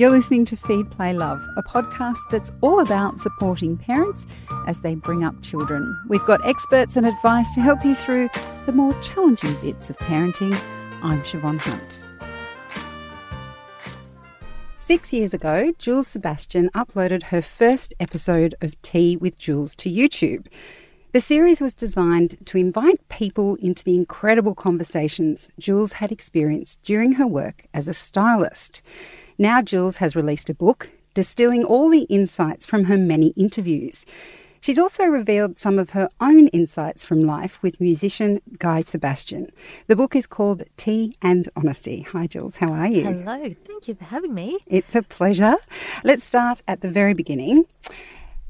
You're listening to Feed, Play, Love, a podcast that's all about supporting parents as they bring up children. We've got experts and advice to help you through the more challenging bits of parenting. I'm Siobhan Hunt. Six years ago, Jules Sebastian uploaded her first episode of Tea with Jules to YouTube. The series was designed to invite people into the incredible conversations Jules had experienced during her work as a stylist. Now, Jules has released a book distilling all the insights from her many interviews. She's also revealed some of her own insights from life with musician Guy Sebastian. The book is called Tea and Honesty. Hi, Jules. How are you? Hello. Thank you for having me. It's a pleasure. Let's start at the very beginning.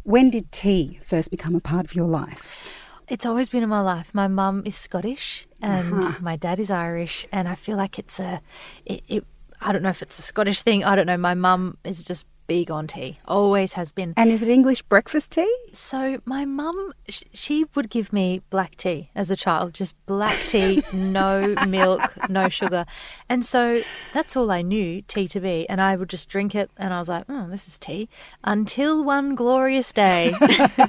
When did tea first become a part of your life? It's always been in my life. My mum is Scottish and Uh-huh. my dad is Irish, and I feel like it's a, it, it, I don't know if it's a Scottish thing. I don't know. My mum is just big on tea. Always has been. And is it English breakfast tea? So my mum, sh- she would give me black tea as a child, just black tea, no milk, no sugar, and so that's all I knew tea to be. And I would just drink it, and I was like, "Oh, this is tea." Until one glorious day,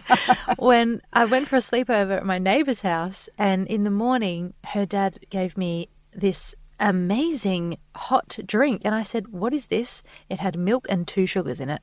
when I went for a sleepover at my neighbour's house, and in the morning, her dad gave me this amazing hot drink. And I said what is this? It had milk and two sugars in it.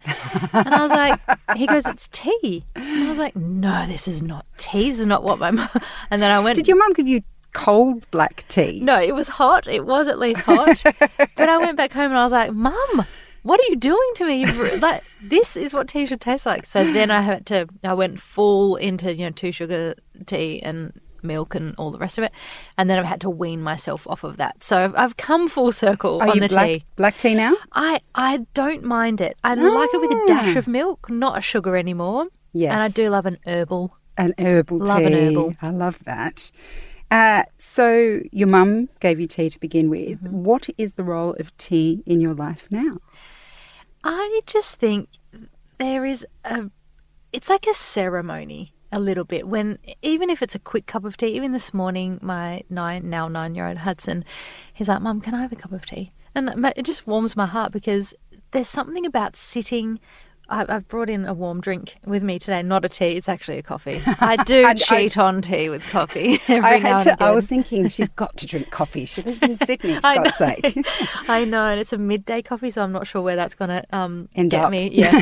And I was like he goes it's tea. And I was like no this is not tea. This is not what my mum and then I went Did your mum give you cold black tea? no it was hot. It was at least hot. But I went back home and I was like mum what are you doing to me? You've, like this is what tea should taste like. So then I had to I went full into you know two sugar tea and milk and all the rest of it and then I've had to wean myself off of that so I've, I've come full circle Are on the black, tea black tea now? I I don't mind it. I like it with a dash Ah. of milk, not a sugar anymore. Yes. And I do love an herbal. An herbal Love tea. an herbal. I love that. Uh, so your mum gave you tea to begin with. Mm-hmm. What is the role of tea in your life now? I just think there is a it's like a ceremony a little bit when even if it's a quick cup of tea even this morning my nine now nine year old hudson he's like mum can i have a cup of tea and it just warms my heart because there's something about sitting I- I've brought in a warm drink with me today, not a tea. It's actually a coffee. I do I- I- cheat on tea with coffee every I now had and to. I was thinking she's got to drink coffee. She lives in Sydney, for God's sake. I know, and it's a midday coffee, so I'm not sure where that's going to um, End get up. me. Yeah.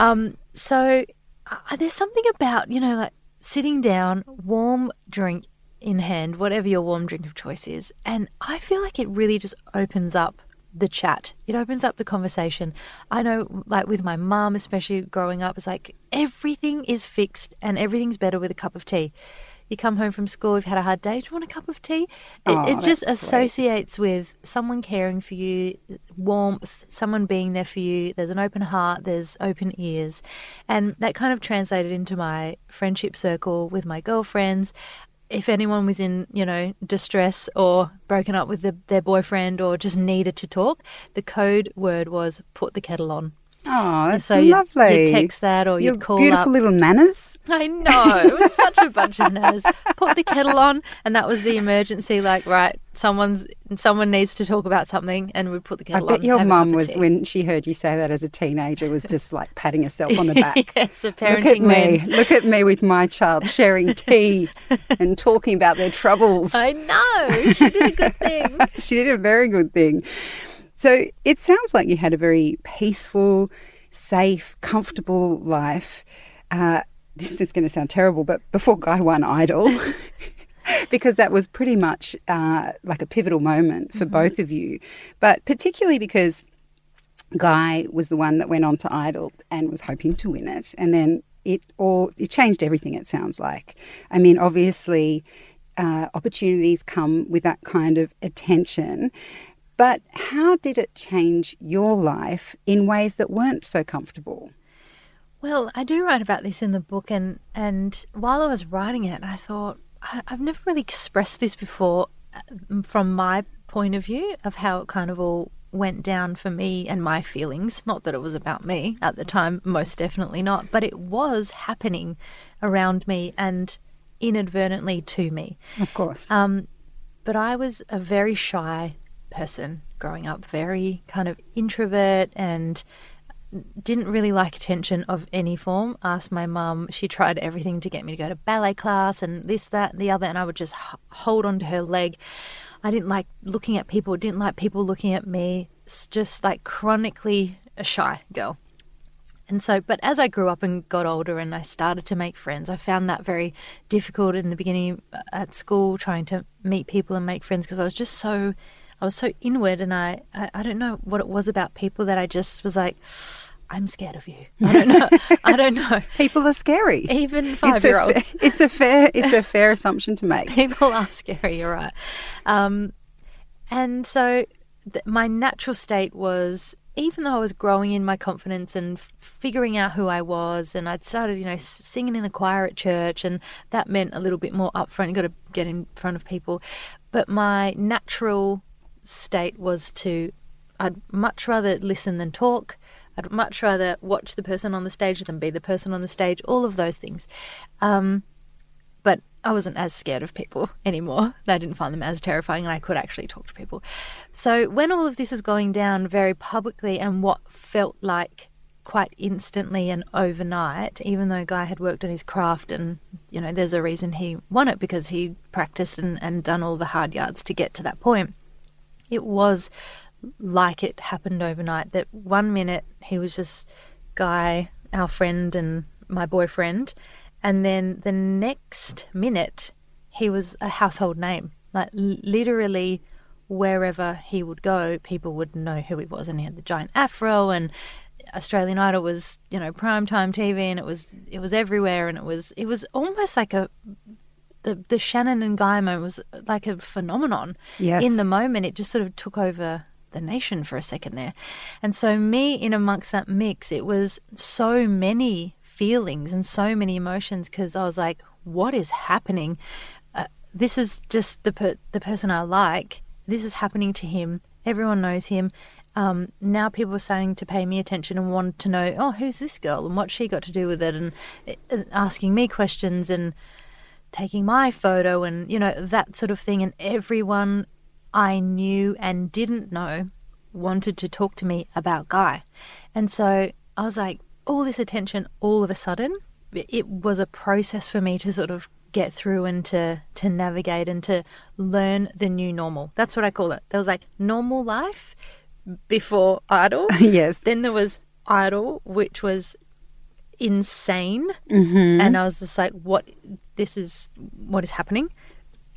um, so uh, there's something about you know like sitting down, warm drink in hand, whatever your warm drink of choice is, and I feel like it really just opens up the chat. It opens up the conversation. I know, like with my mum, especially growing up, it's like everything is fixed and everything's better with a cup of tea. You come home from school, you've had a hard day. Do you want a cup of tea? It, Oh, it just that's sweet. associates with someone caring for you, warmth, someone being there for you. There's an open heart, there's open ears. And that kind of translated into my friendship circle with my girlfriends. If anyone was in, you know, distress or broken up with the, their boyfriend or just needed to talk, the code word was put the kettle on. Oh, that's so you'd, lovely. you'd text that or Your you'd call beautiful up. little manners. I know. It was such a bunch of natters. Put the kettle on, and that was the emergency. Like, right, someone's someone needs to talk about something, and we'd put the I kettle on. bet your have a cup mum was when she heard you say that as a teenager was just like patting herself on the back. yes, a parenting Look at me. Look at me with my child sharing tea and talking about their troubles. I know. She did a good thing. she did a very good thing. So it sounds like you had a very peaceful, safe, comfortable life. Uh, this is going to sound terrible, but before Guy won Idol, because that was pretty much uh, like a pivotal moment for both of you, but particularly because Guy was the one that went on to Idol and was hoping to win it, and then it all it changed everything. It sounds like. I mean, obviously, uh, opportunities come with that kind of attention, but how did it change your life in ways that weren't so comfortable? Well, I do write about this in the book, and and while I was writing it, I thought I, I've never really expressed this before uh, from my point of view of how it kind of all went down for me and my feelings. Not that it was about me at the time, most definitely not, but it was happening around me and inadvertently to me. Of course. Um, but I was a very shy person growing up very kind of introvert and didn't really like attention of any form. Asked my mum, she tried everything to get me to go to ballet class and this, that, and the other, and I would just hold onto her leg. I didn't like looking at people, didn't like people looking at me. It's just like chronically a shy girl. And so, but as I grew up and got older and I started to make friends, I found that very difficult in the beginning uh, at school, trying to meet people and make friends because I was just so, I was so inward and I, I, I don't know what it was about people that I just was like, I'm scared of you. I don't know. I don't know. People are scary. Even five year olds. It's a fair. It's a fair assumption to make. People are scary. You're right. Um, and so th- my natural state was even though I was growing in my confidence and f- figuring out who I was, and I'd started, you know, s- singing in the choir at church, and that meant a little bit more upfront. You got to get in front of people, but my natural state was to, I'd much rather listen than talk. I'd much rather watch the person on the stage than be the person on the stage. All of those things. Um, but I wasn't as scared of people anymore. I didn't find them as terrifying, and I could actually talk to people. So when all of this was going down very publicly, and what felt like quite instantly and overnight, even though Guy had worked on his craft, and you know, there's a reason he won it because he practiced and, and done all the hard yards to get to that point. It was like it happened overnight. That one minute he was just Guy, our friend, and my boyfriend and then the next minute, he was a household name. Like literally, wherever he would go, people would know who he was. And he had the giant afro, and Australian Idol was, you know, prime time TV, and it was it was everywhere, and it was it was almost like a the the Shannon and Guy moment was like a phenomenon. Yes. In the moment, it just sort of took over the nation for a second there. And so, me in amongst that mix, it was so many feelings and so many emotions because I was like, what is happening? Uh, this is just the per- the person I like. This is happening to him. Everyone knows him. Um, now people are starting to pay me attention and want to know, oh, who's this girl and what she got to do with it, and, and asking me questions and taking my photo and you know that sort of thing. And everyone I knew and didn't know wanted to talk to me about Guy, and so I was like, all this attention all of a sudden, it was a process for me to sort of get through and to, to navigate and to learn the new normal. That's what I call it. There was like normal life before Idol. yes. Then there was Idol, which was insane. Mm-hmm. And I was just like, what? This is what is happening.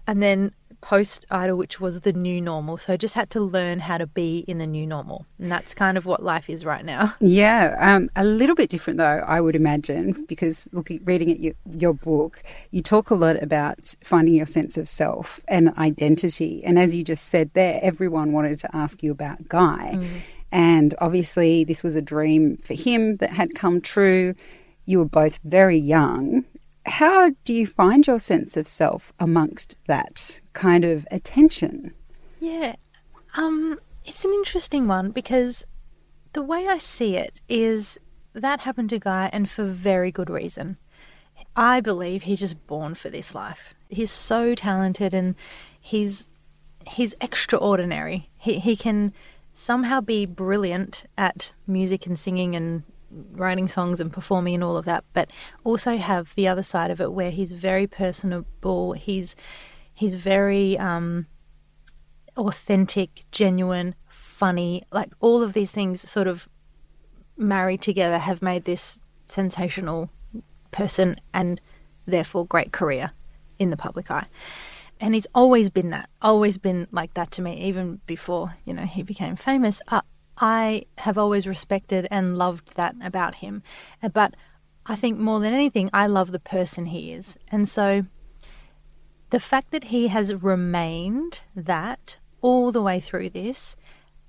And then post idol, which was the new normal. So I just had to learn how to be in the new normal. And that's kind of what life is right now. Yeah, um, a little bit different though, I would imagine, because looking, reading at your, your book, you talk a lot about finding your sense of self and identity. And as you just said there, everyone wanted to ask you about Guy. Mm. And obviously, this was a dream for him that had come true. You were both very young. How do you find your sense of self amongst that kind of attention? Yeah, um, it's an interesting one because the way I see it is that happened to Guy, and for very good reason. I believe he's just born for this life. He's so talented and he's he's extraordinary. He he can somehow be brilliant at music and singing and writing songs and performing and all of that, but also have the other side of it where he's very personable. He's he's very um, authentic, genuine, funny. Like all of these things sort of married together have made this sensational person and therefore great career in the public eye. And he's always been that, always been like that to me, even before, you know, he became famous. Uh, I have always respected and loved that about him. Uh, but I think more than anything, I love the person he is. And so the fact that he has remained that all the way through this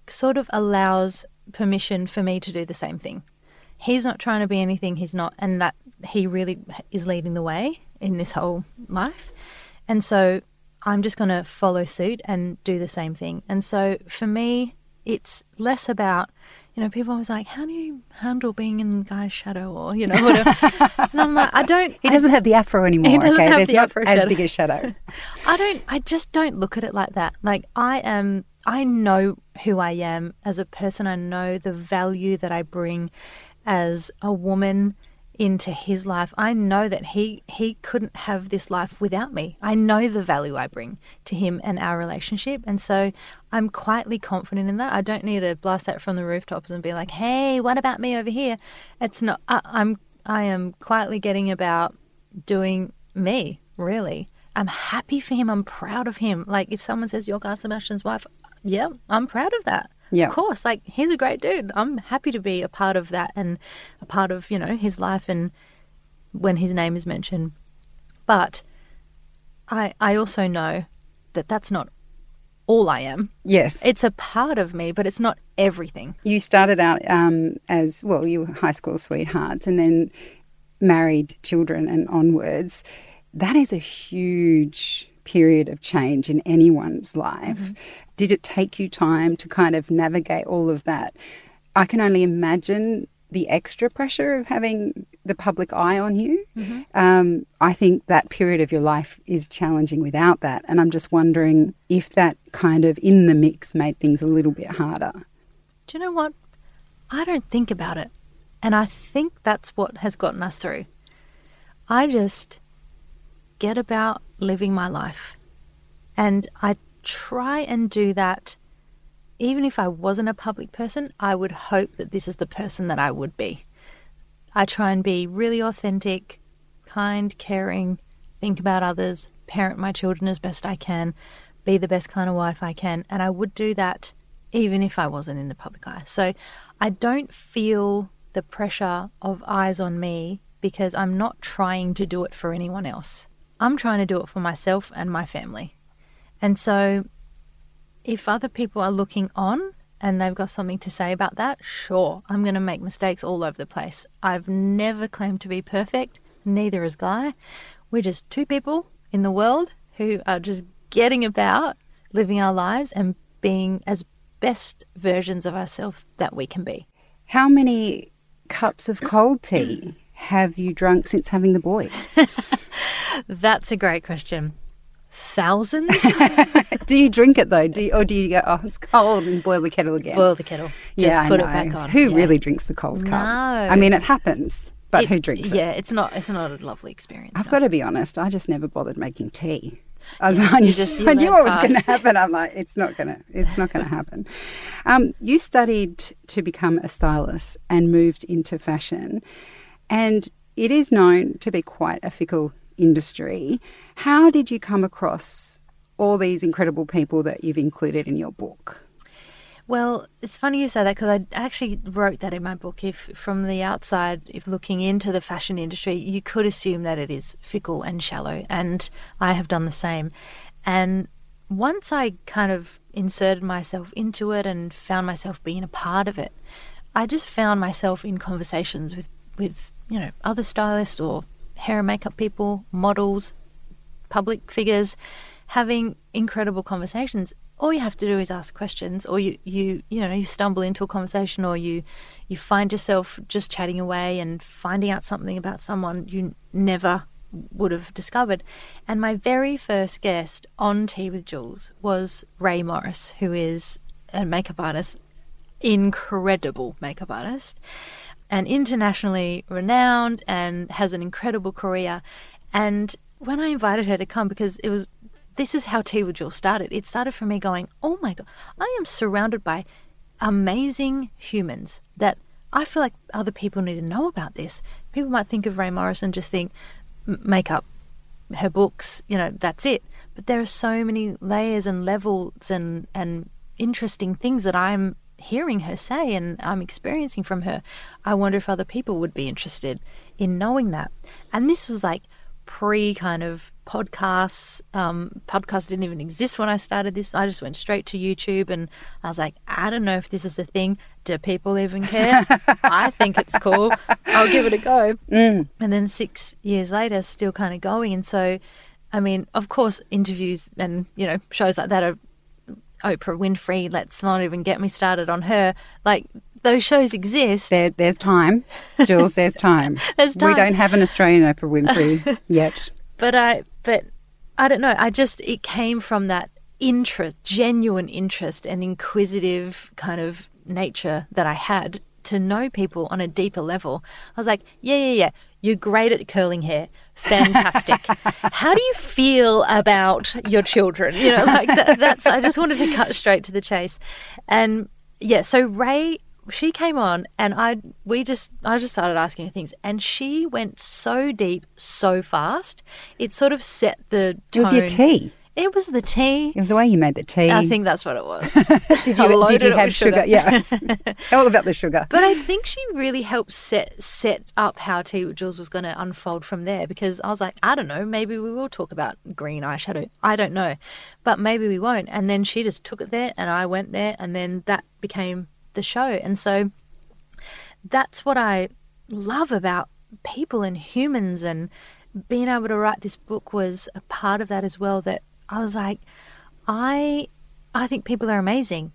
sort of allows permission for me to do the same thing. He's not trying to be anything he's not, and that he really is leading the way in this whole life. And so I'm just going to follow suit and do the same thing. And so for me, it's less about, you know, people always like, how do you handle being in Guy's shadow or, you know, whatever. and I'm like, I don't. He doesn't I, have the afro anymore. He doesn't okay, have there's the afro as shadow. big a shadow. I don't. I just don't look at it like that. Like I am. I know who I am as a person. I know the value that I bring as a woman into his life. I know that he he couldn't have this life without me. I know the value I bring to him and our relationship, and so I'm quietly confident in that. I don't need to blast that from the rooftops and be like, "Hey, what about me over here?" It's not. I, I'm I am quietly getting about doing me. Really, I'm happy for him. I'm proud of him. Like if someone says you're Guy Sebastian's wife, yeah, I'm proud of that. Yeah. Of course. Like he's a great dude. I'm happy to be a part of that and a part of, you know, his life and when his name is mentioned. But I I also know that that's not all I am. Yes. It's a part of me, but it's not everything. you started out um, as well, you were high school sweethearts and then married children and onwards. That is a huge period of change in anyone's life. Did it take you time to kind of navigate all of that? I can only imagine the extra pressure of having the public eye on you. Um, I think that period of your life is challenging without that. And I'm just wondering if that kind of in the mix made things a little bit harder. Do you know what? I don't think about it. And I think that's what has gotten us through. I just get about living my life. And I try and do that. Even if I wasn't a public person, I would hope that this is the person that I would be. I try and be really authentic, kind, caring, think about others, parent my children as best I can, be the best kind of wife I can. And I would do that even if I wasn't in the public eye. So I don't feel the pressure of eyes on me because I'm not trying to do it for anyone else. I'm trying to do it for myself and my family. And so if other people are looking on and they've got something to say about that, sure, I'm going to make mistakes all over the place. I've never claimed to be perfect, neither has Guy. We're just two people in the world who are just getting about living our lives and being as best versions of ourselves that we can be. How many cups of cold tea have you drunk since having the boys? That's a great question. Thousands? do you drink it though? Do you, or do you go, oh, it's cold and boil the kettle again? Boil the kettle. Just yeah, put it back on. Who Yeah. really drinks the cold cup? No. I mean, it happens, but It- who drinks it? Yeah, it's not. It's not a lovely experience. I've no. got to be honest. I just never bothered making tea. I, was, I, knew, just- I knew what was going to happen. I'm like, it's not going to. It's not going to happen. Um, you studied to become a stylist and moved into fashion, and it is known to be quite a fickle industry. How did you come across all these incredible people that you've included in your book? Well, it's funny you say that because I actually wrote that in my book. If from the outside, if looking into the fashion industry, you could assume that it is fickle and shallow, and I have done the same. And once I kind of inserted myself into it and found myself being a part of it, I just found myself in conversations with with you know other stylists or hair and makeup people, models, public figures having incredible conversations. All you have to do is ask questions or you you you know you stumble into a conversation or you you find yourself just chatting away and finding out something about someone you never would have discovered. And my very first guest on tea with jules was Rae Morris who is a makeup artist incredible makeup artist and internationally renowned and has an incredible career. And when I invited her to come, because it was this is how Tea with Jules started. It started from me going, Oh my God, I am surrounded by amazing humans that I feel like other people need to know about this. People might think of Rae Morrison, just think "M- makeup, her books, you know, that's it. But there are so many layers and levels and, and interesting things that I'm hearing her say and I'm experiencing from her. I wonder if other people would be interested in knowing that. And this was like pre kind of podcasts. Um, podcasts didn't even exist when I started this. I just went straight to YouTube and I was like, I don't know if this is a thing. Do people even care? I think it's cool. I'll give it a go. And then six years later, still kind of going. And so, I mean, of course, interviews and, you know, shows like that are Oprah Winfrey, let's not even get me started on her. Like, those shows exist. There, there's time, Jules. There's time. There's We don't have an Australian Oprah Winfrey yet. but I but I don't know. I just it came from that interest, genuine interest, and inquisitive kind of nature that I had to know people on a deeper level. I was like, yeah, yeah, yeah. You're great at curling hair. Fantastic. How do you feel about your children? You know, like that, that's, I just wanted to cut straight to the chase. And yeah, so Rae, she came on and I, we just, I just started asking her things and she went so deep so fast. It sort of set the It was your tea. It was the tea. It was the way you made the tea. I think that's what it was. did you, did you have sugar? sugar. Yeah. All about the sugar. But I think she really helped set set up how Tea with Jules was going to unfold from there because I was like, I don't know, maybe we will talk about green eyeshadow. I don't know, but maybe we won't. And then she just took it there, and I went there, and then that became the show. And so that's what I love about people and humans and being able to write this book was a part of that as well that I was like I I think people are amazing.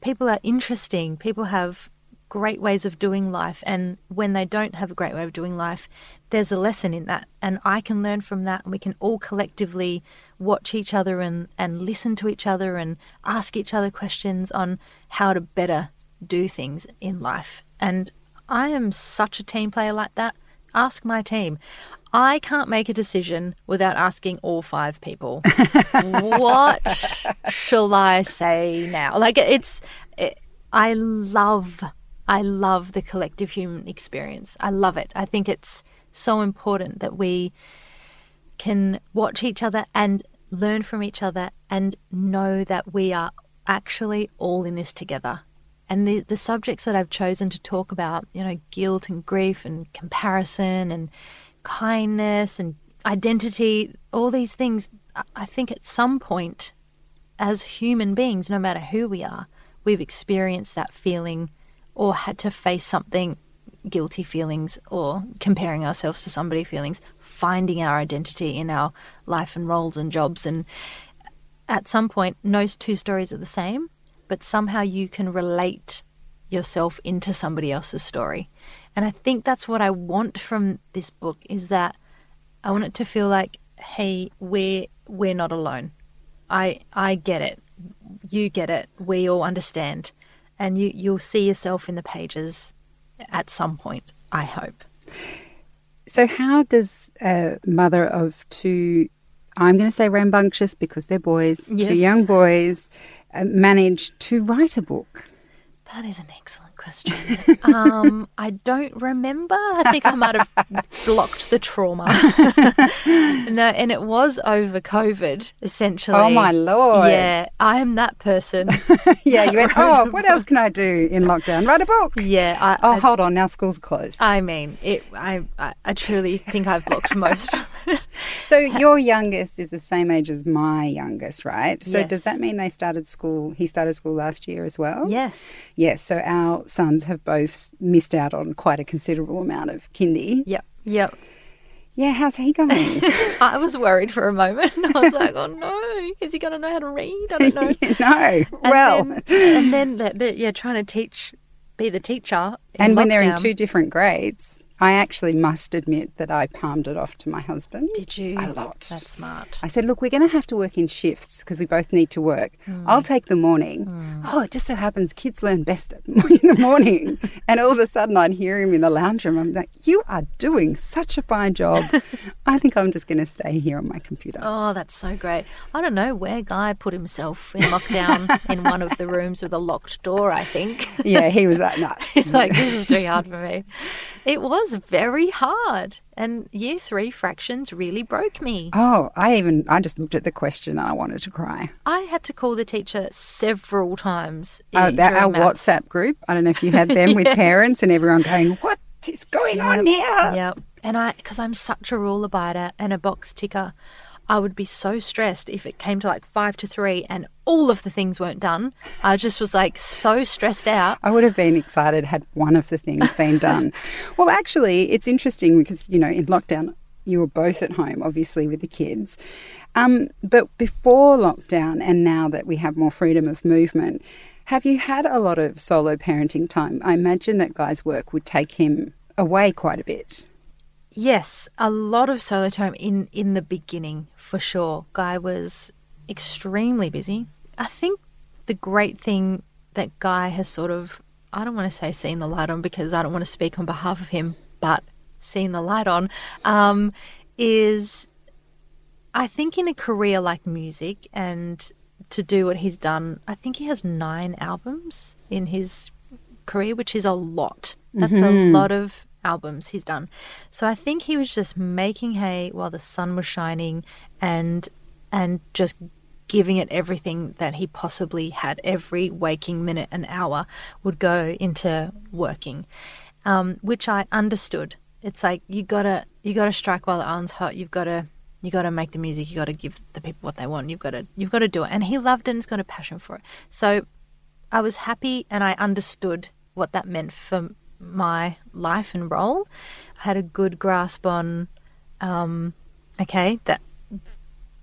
People are interesting. People have great ways of doing life. And when they don't have a great way of doing life there's a lesson in that. And I can learn from that. And we can all collectively watch each other and and listen to each other and ask each other questions on how to better do things in life. And I am such a team player like that. Ask my team I can't make a decision without asking all five people. what shall I say now? Like it's, it, I love, I love the collective human experience. I love it. I think it's so important that we can watch each other and learn from each other and know that we are actually all in this together. And the, the subjects that I've chosen to talk about, you know, guilt and grief and comparison and kindness and identity, all these things, I- think at some point, as human beings, no matter who we are, we've experienced that feeling or had to face something guilty feelings or comparing ourselves to somebody feelings, finding our identity in our life and roles and jobs. And at some point, no two stories are the same, but somehow you can relate yourself into somebody else's story. And I think that's what I want from this book is that I want it to feel like, hey, we're we're not alone. I I get it. You get it. We all understand. And you you'll see yourself in the pages at some point, I hope. So, how does a mother of two, I'm going to say rambunctious because they're boys, two young boys, uh, manage to write a book? That is an excellent question. um, I don't remember. I think I might have blocked the trauma. no, and it was over COVID, essentially. Oh, my Lord. Yeah, I am that person. yeah, you went, oh, what else can I do in lockdown? Write a book. yeah, I, Oh, I, hold on, now school's closed. I mean, it. I, I, I truly think I've blocked most. So, your youngest is the same age as my youngest, right? So, does that mean they started school? He started school last year as well? yes. Yes, so our sons have both missed out on quite a considerable amount of kindy. Yep. Yep. Yeah, how's he going? I was worried for a moment. I was like, oh no, is he going to know how to read? I don't know. no. Well, and then, and then the, the, yeah, trying to teach, be the teacher. and when they're in two different grades, I actually must admit that I palmed it off to my husband. Did you? A lot. That's smart. I said, look, we're going to have to work in shifts because we both need to work. Hmm. I'll take the morning. Oh, it just so happens kids learn best in the morning. and all of a sudden I'd hear him in the lounge room. I'm like, you are doing such a fine job. I think I'm just going to stay here on my computer. Oh, that's so great. I don't know where Guy put himself in lockdown in one of the rooms with a locked door, I think. Yeah, he was like, no. He's like, this is too hard for me. It was very hard. And year three fractions really broke me. Oh, I even, I just looked at the question and I wanted to cry. I had to call the teacher several times. Oh, that, our maths. WhatsApp group. I don't know if you had them with parents and everyone going, what is going on here? Yep. And I, because I'm such a rule abider and a box ticker, I would be so stressed if it came to like five to three and all of the things weren't done. I just was like so stressed out. I would have been excited had one of the things been done. well, actually, it's interesting because, you know, in lockdown, you were both at home, obviously, with the kids. Um, but before lockdown and now that we have more freedom of movement, have you had a lot of solo parenting time? I imagine that Guy's work would take him away quite a bit. Yes, a lot of solo time in in the beginning for sure. Guy was extremely busy. I think the great thing that Guy has sort of, I don't want to say seen the light on because I don't want to speak on behalf of him, but seen the light on, um, is I think in a career like music and to do what he's done, I think he has nine albums in his career, which is a lot. That's Mm-hmm. a lot of albums he's done. So I think he was just making hay while the sun was shining and and just giving it everything that he possibly had. Every waking minute and hour would go into working, um, which I understood. It's like you gotta you gotta strike while the iron's hot. You've gotta you gotta make the music. You gotta give the people what they want. You've gotta you've got to do it. And he loved it and he's got a passion for it. So I was happy and I understood what that meant for my life and role. I had a good grasp on, um, okay, that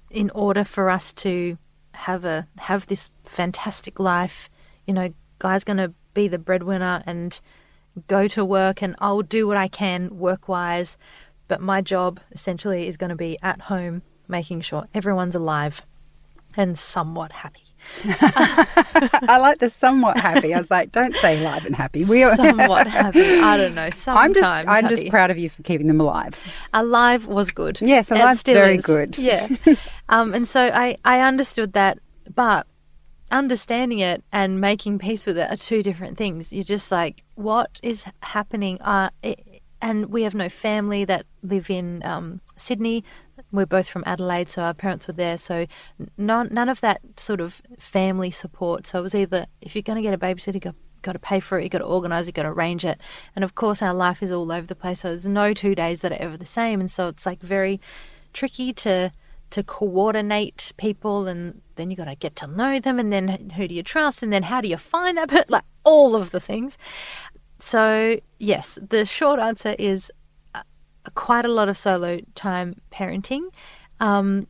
in order for us to have a have this fantastic life, you know, guy's going to be the breadwinner and go to work, and I'll do what I can work wise, but my job essentially is going to be at home, making sure everyone's alive and somewhat happy. I like the somewhat happy. I was like, don't say live and happy. We are. somewhat happy. I don't know. Sometimes I'm just, I'm just proud of you for keeping them alive. Alive was good. Yes, It Alive's still very is. good. Yeah. um, and so I, I understood that, but understanding it and making peace with it are two different things. You're just like, what is happening? Uh, it, and we have no family that live in um, Sydney. We're both from Adelaide, so our parents were there. So none, none of that sort of family support. So it was either if you're going to get a babysitter, you got, to pay for it, you got to organise, you got to arrange it. And of course, our life is all over the place. So there's no two days that are ever the same. And so it's like very tricky to to coordinate people and then you got to get to know them and then who do you trust and then how do you find that but like all of the things so yes the short answer is uh, quite a lot of solo time parenting um,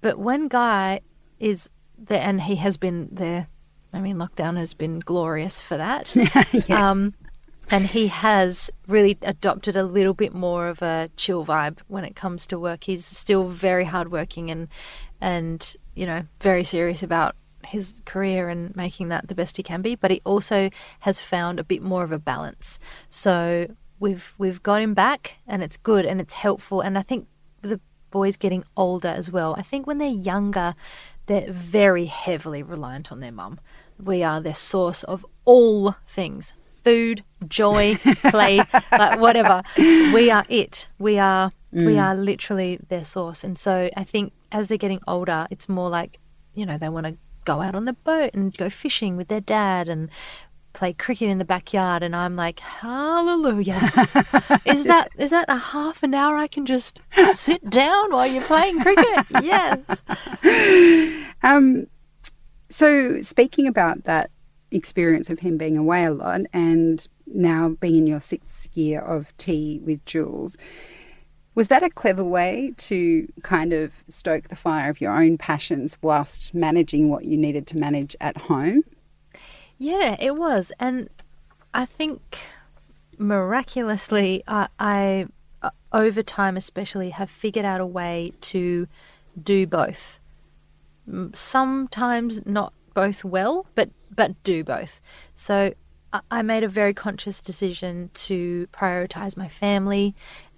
but when guy is there and he has been there i mean lockdown has been glorious for that yes. um, and he has really adopted a little bit more of a chill vibe when it comes to work. He's still very hardworking and and you know very serious about his career and making that the best he can be. But he also has found a bit more of a balance. So we've we've got him back, and it's good and it's helpful. And I think the boys getting older as well. I think when they're younger, they're very heavily reliant on their mum. We are their source of all things food, joy, play, like whatever. We are it. We are we mm. are literally their source. And so I think as they're getting older, it's more like, you know, they want to go out on the boat and go fishing with their dad and play cricket in the backyard and I'm like, Hallelujah. is that is that a half an hour I can just sit down while you're playing cricket? Yes. Um, so speaking about that experience of him being away a lot and now being in your sixth year of tea with Jules, was that a clever way to kind of stoke the fire of your own passions whilst managing what you needed to manage at home? Yeah, it was. And I think miraculously, I, I uh, over time especially, have figured out a way to do both. Sometimes not both well, but but do both. So I- I made a very conscious decision to prioritize my family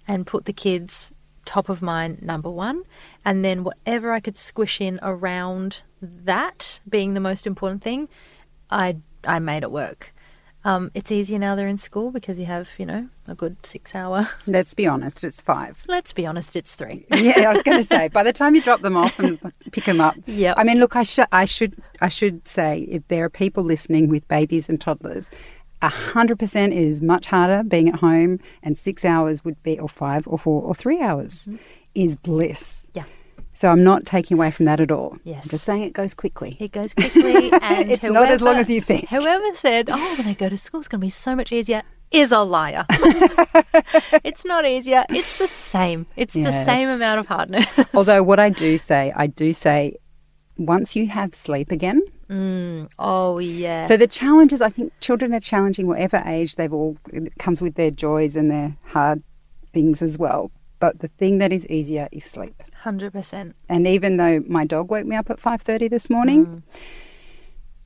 and put the kids top of mind number one and then whatever i could squish in around that being the most important thing i i made it work um, it's easier now they're in school because you have you know a good six hour Let's be honest, it's five. let's be honest it's three yeah, I was going to say by the time you drop them off and pick them up. Yep. I mean, look, I should, I should, I should say, if there are people listening with babies and toddlers, a hundred percent is much harder being at home, and six hours would be, or five, or four, or three hours, mm-hmm. is bliss. yeah So I'm not taking away from that at all. Yes. I'm just saying it goes quickly. it goes quickly and It's not as long as you think. whoever said oh when I go to school it's going to be so much easier is a liar it's not easier it's the same it's the same amount of hardness Although what I do say, I do say, once you have sleep again, oh yeah So the challenges, I think children are challenging whatever age they've all, it comes with their joys and their hard things as well. But the thing that is easier is sleep. 100%. And even though my dog woke me up at 5:30 this morning, Mm.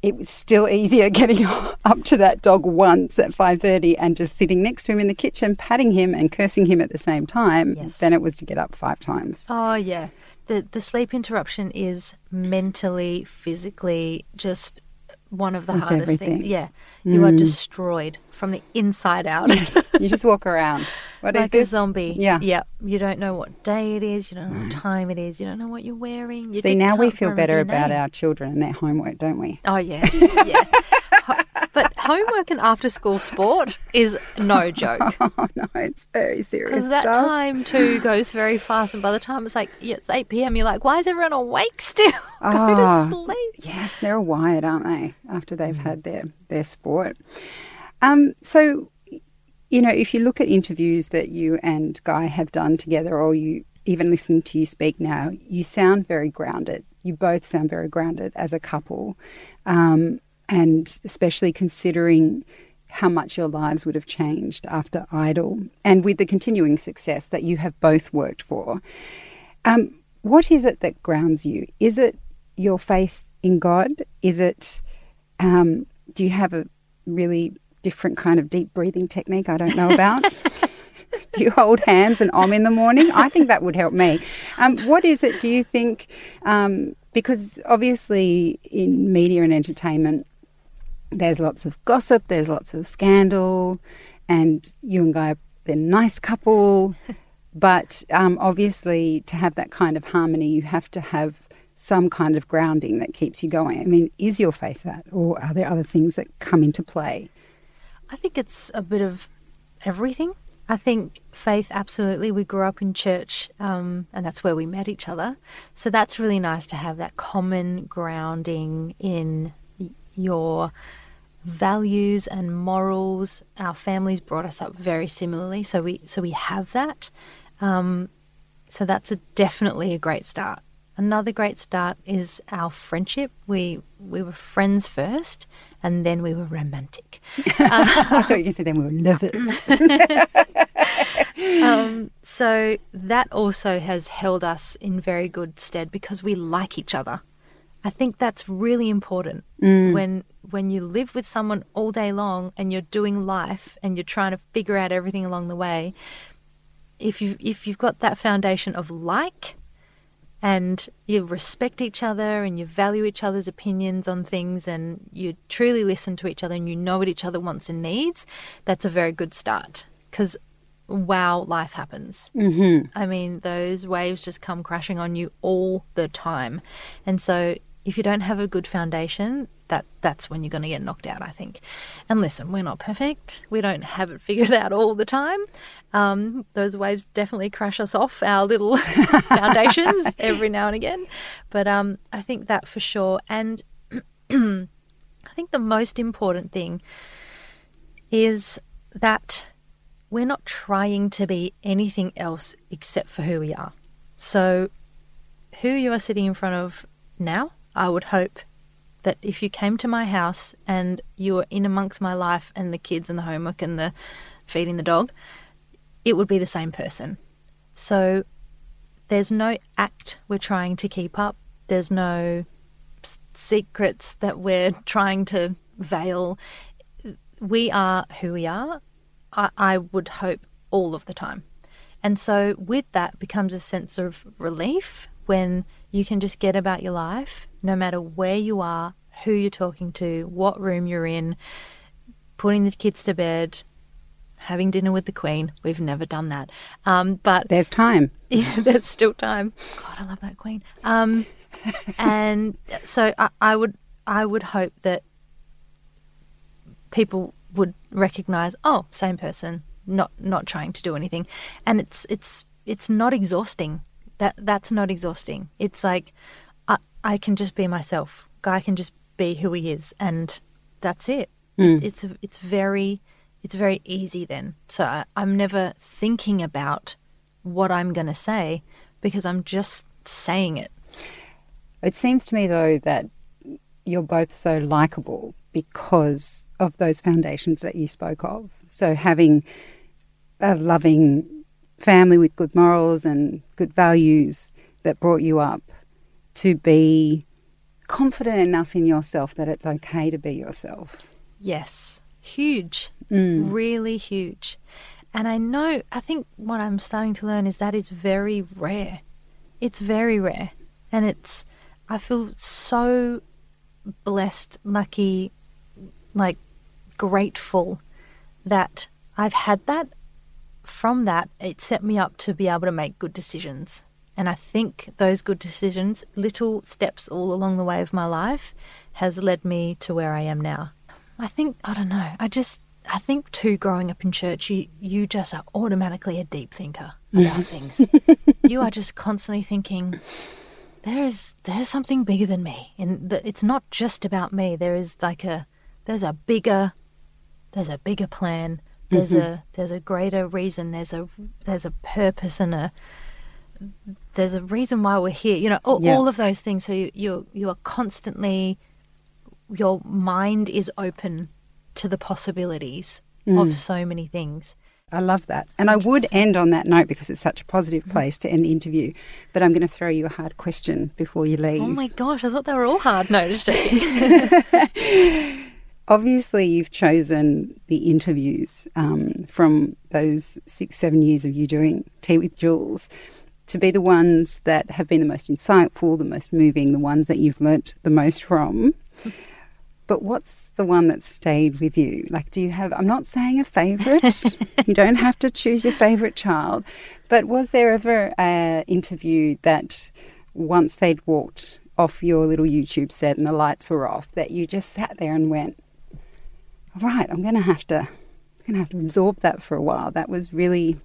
It was still easier getting up to that dog once at 5:30 and just sitting next to him in the kitchen patting him and cursing him at the same time Yes. than it was to get up five times. Oh yeah. The the sleep interruption is mentally, physically just one of the hardest everything. things. Yeah. You are Mm. destroyed from the inside out. you just walk around. What is like a this? zombie. Yeah. Yeah. You don't know what day it is, you don't know what time it is, you don't know what you're wearing. You See, now we feel better about name. our children and their homework, don't we? Oh yeah. Yeah. Homework and after school sport is no joke. Oh no, it's very serious Because that stuff. time too goes very fast, and by the time it's like yeah, it's eight p.m., you're like, "Why is everyone awake still? Go Ah. to sleep." Yes, they're wired, aren't they? After they've Mm. had their their sport. Um, so, you know, if you look at interviews that you and Guy have done together, or you even listening to you speak now, you sound very grounded. You both sound very grounded as a couple, um, and especially considering how much your lives would have changed after Idol, and with the continuing success that you have both worked for. Um, what is it that grounds you? Is it your faith in God? Is it, um, do you have a really different kind of deep breathing technique I don't know about? do you hold hands and om in the morning? I think that would help me. Um, what is it, do you think? Um, because obviously in media and entertainment, there's lots of gossip, there's lots of scandal, and you and Guy are a nice couple. But um, obviously, to have that kind of harmony, you have to have some kind of grounding that keeps you going. I mean, is your faith that, or are there other things that come into play? I think it's a bit of everything. I think faith, absolutely. We grew up in church, um, and that's where we met each other. So that's really nice to have that common grounding in your values and morals. Our families brought us up very similarly, so we so we have that. Um, so that's a, definitely a great start. Another great start is our friendship. We we were friends first, and then we were romantic. I thought you to say then we were lovers. um, so that also has held us in very good stead because we like each other. I think that's really important when when you live with someone all day long and you're doing life and you're trying to figure out everything along the way. If you if you've got that foundation of like and you respect each other and you value each other's opinions on things and you truly listen to each other and you know what each other wants and needs, that's a very good start. Because wow, life happens. mm-hmm. I mean, those waves just come crashing on you all the time. And so if you don't have a good foundation, that that's when you're going to get knocked out, I think. And listen, we're not perfect. We don't have it figured out all the time. Um, those waves definitely crash us off our little foundations every now and again. But um, I think that for sure. And I think the most important thing is that we're not trying to be anything else except for who we are. So, who you are sitting in front of now, I would hope that if you came to my house and you were in amongst my life and the kids and the homework and the feeding the dog, it would be the same person. So, there's no act we're trying to keep up, there's no secrets that we're trying to veil. We are who we are, I, I would hope all of the time. And so, with that, becomes a sense of relief when you can just get about your life, no matter where you are, who you're talking to, what room you're in, putting the kids to bed, having dinner with the Queen. We've never done that. Um, but There's time. yeah, there's still time. God, I love that queen. Um, and so I, I would, I would hope that people would recognize, oh, same person, not not trying to do anything, and it's it's it's not exhausting. That that's not exhausting. It's like I can just be myself. Guy can just be who he is, and that's it. Mm. It's it's very it's very easy then. So I, I'm never thinking about what I'm going to say because I'm just saying it. It seems to me, though, that you're both so likable because of those foundations that you spoke of. So having a loving family with good morals and good values that brought you up to be confident enough in yourself that it's okay to be yourself. Yes, huge, mm. really huge. And I know, I think what I'm starting to learn is that is very rare. It's very rare. And it's, I feel so blessed, lucky, like grateful that I've had that. From that, it set me up to be able to make good decisions. And I think those good decisions, little steps all along the way of my life, has led me to where I am now. I think, I don't know, I just, I think too, growing up in church, you, you just are automatically a deep thinker about things. You are just constantly thinking, there is there's something bigger than me and it's not just about me there is like a there's a bigger there's a bigger plan there's mm-hmm. a there's a greater reason there's a there's a purpose and a there's a reason why we're here you know all, yeah. all of those things so you you you are constantly your mind is open to the possibilities mm. of so many things I love that. And I would end on that note because it's such a positive mm-hmm. place to end the interview. But I'm going to throw you a hard question before you leave. Oh my gosh, I thought they were all hard. No, Obviously, you've chosen the interviews um, from those six, seven years of you doing Tea with Jules to be the ones that have been the most insightful, the most moving, the ones that you've learnt the most from. But what's the one that stayed with you? Like, do you have, I'm not saying a favourite, you don't have to choose your favourite child, but was there ever an interview that once they'd walked off your little YouTube set and the lights were off, that you just sat there and went, right, I'm going to have to, I'm going to have to absorb that for a while. That was really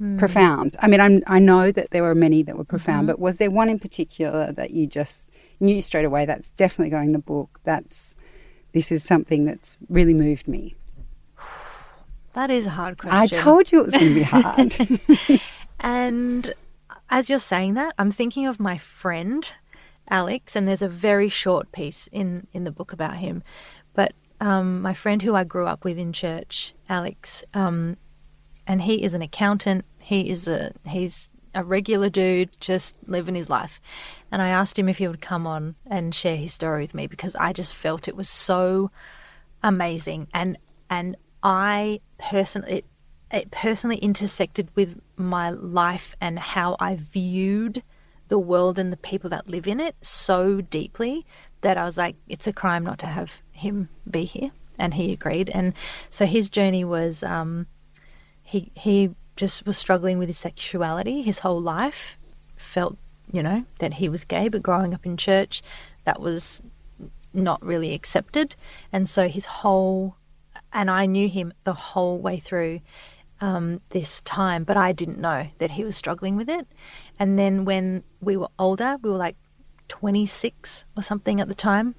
mm. profound. I mean, I'm, i know that there were many that were profound, mm-hmm. but was there one in particular that you just knew straight away that's definitely going in the book? That's this is something that's really moved me? That is a hard question. I told you it was going to be hard. and as you're saying that, I'm thinking of my friend Alex, and there's a very short piece in in the book about him. But um, my friend who I grew up with in church, Alex, um, and he is an accountant. He is a he's a regular dude, just living his life. And I asked him if he would come on and share his story with me because I just felt it was so amazing. And and I personally it, it personally intersected with my life and how I viewed the world and the people that live in it so deeply that I was like, it's a crime not to have him be here. And he agreed. And so his journey was um, he he just was struggling with his sexuality his whole life, felt, you know, that he was gay, but growing up in church, that was not really accepted. And so his whole, and I knew him the whole way through um, this time, but I didn't know that he was struggling with it. And then when we were older, we were like 26 or something at the time,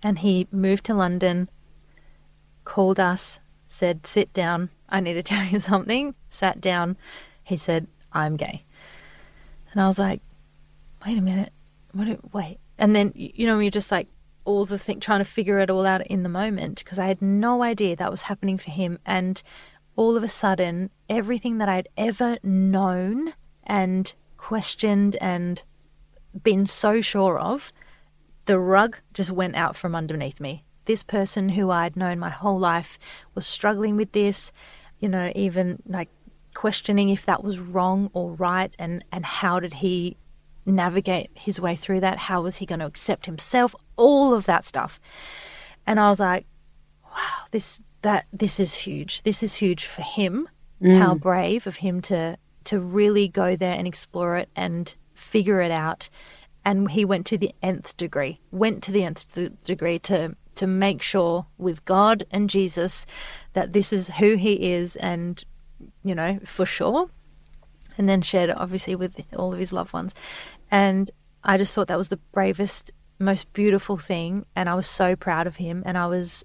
and he moved to London, called us, said, Sit down, I need to tell you something. Sat down. He said, I'm gay. And I was like, wait a minute. What? Wait. And then, you know, you're just like all the thing, trying to figure it all out in the moment because I had no idea that was happening for him. And all of a sudden, everything that I'd ever known and questioned and been so sure of, the rug just went out from underneath me. This person who I'd known my whole life was struggling with this you know, even like questioning if that was wrong or right and, and how did he navigate his way through that? How was he going to accept himself? All of that stuff. And I was like, wow, this that this is huge. This is huge for him. Mm. How brave of him to to really go there and explore it and figure it out. And he went to the nth degree, went to the nth degree to to make sure with God and Jesus that this is who he is and, you know, for sure. And then shared it obviously with all of his loved ones. And I just thought that was the bravest, most beautiful thing. And I was so proud of him. And I was,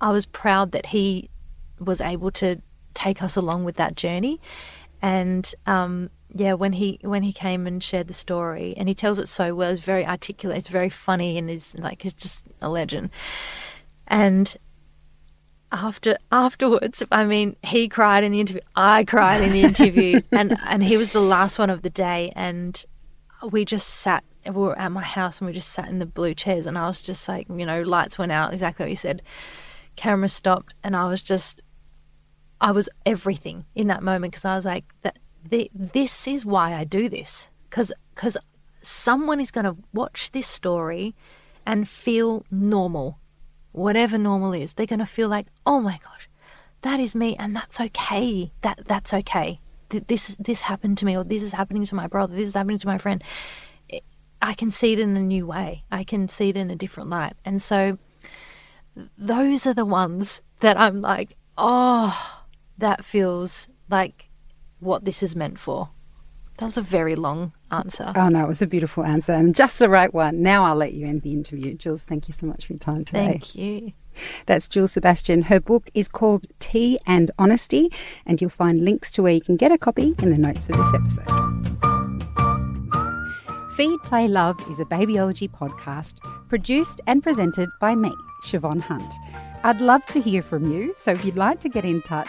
I was proud that he was able to take us along with that journey. And, um, yeah, when he when he came and shared the story, and he tells it so well, it's very articulate, it's very funny, and is like he's just a legend. And after afterwards, I mean, he cried in the interview. I cried in the interview, and and he was the last one of the day, and we just sat. We were at my house, and we just sat in the blue chairs, and I was just like, you know, lights went out, exactly what you said. Camera stopped, and I was just, I was everything in that moment because I was like, that the, this is why I do this, because because someone is going to watch this story and feel normal whatever normal is, they're going to feel like, oh my gosh, that is me, and that's okay. That that's okay. This this happened to me, or this is happening to my brother. This is happening to my friend. I can see it in a new way. I can see it in a different light, and so those are the ones that I'm like, oh, that feels like what this is meant for. That was a very long answer. Oh, no, it was a beautiful answer and just the right one. Now I'll let you end the interview. Jules, thank you so much for your time today. Thank you. That's Jules Sebastian. Her book is called Tea and Honesty, and you'll find links to where you can get a copy in the notes of this episode. Feed, Play, Love is a babyology podcast produced and presented by me, Siobhan Hunt. I'd love to hear from you, so if you'd like to get in touch,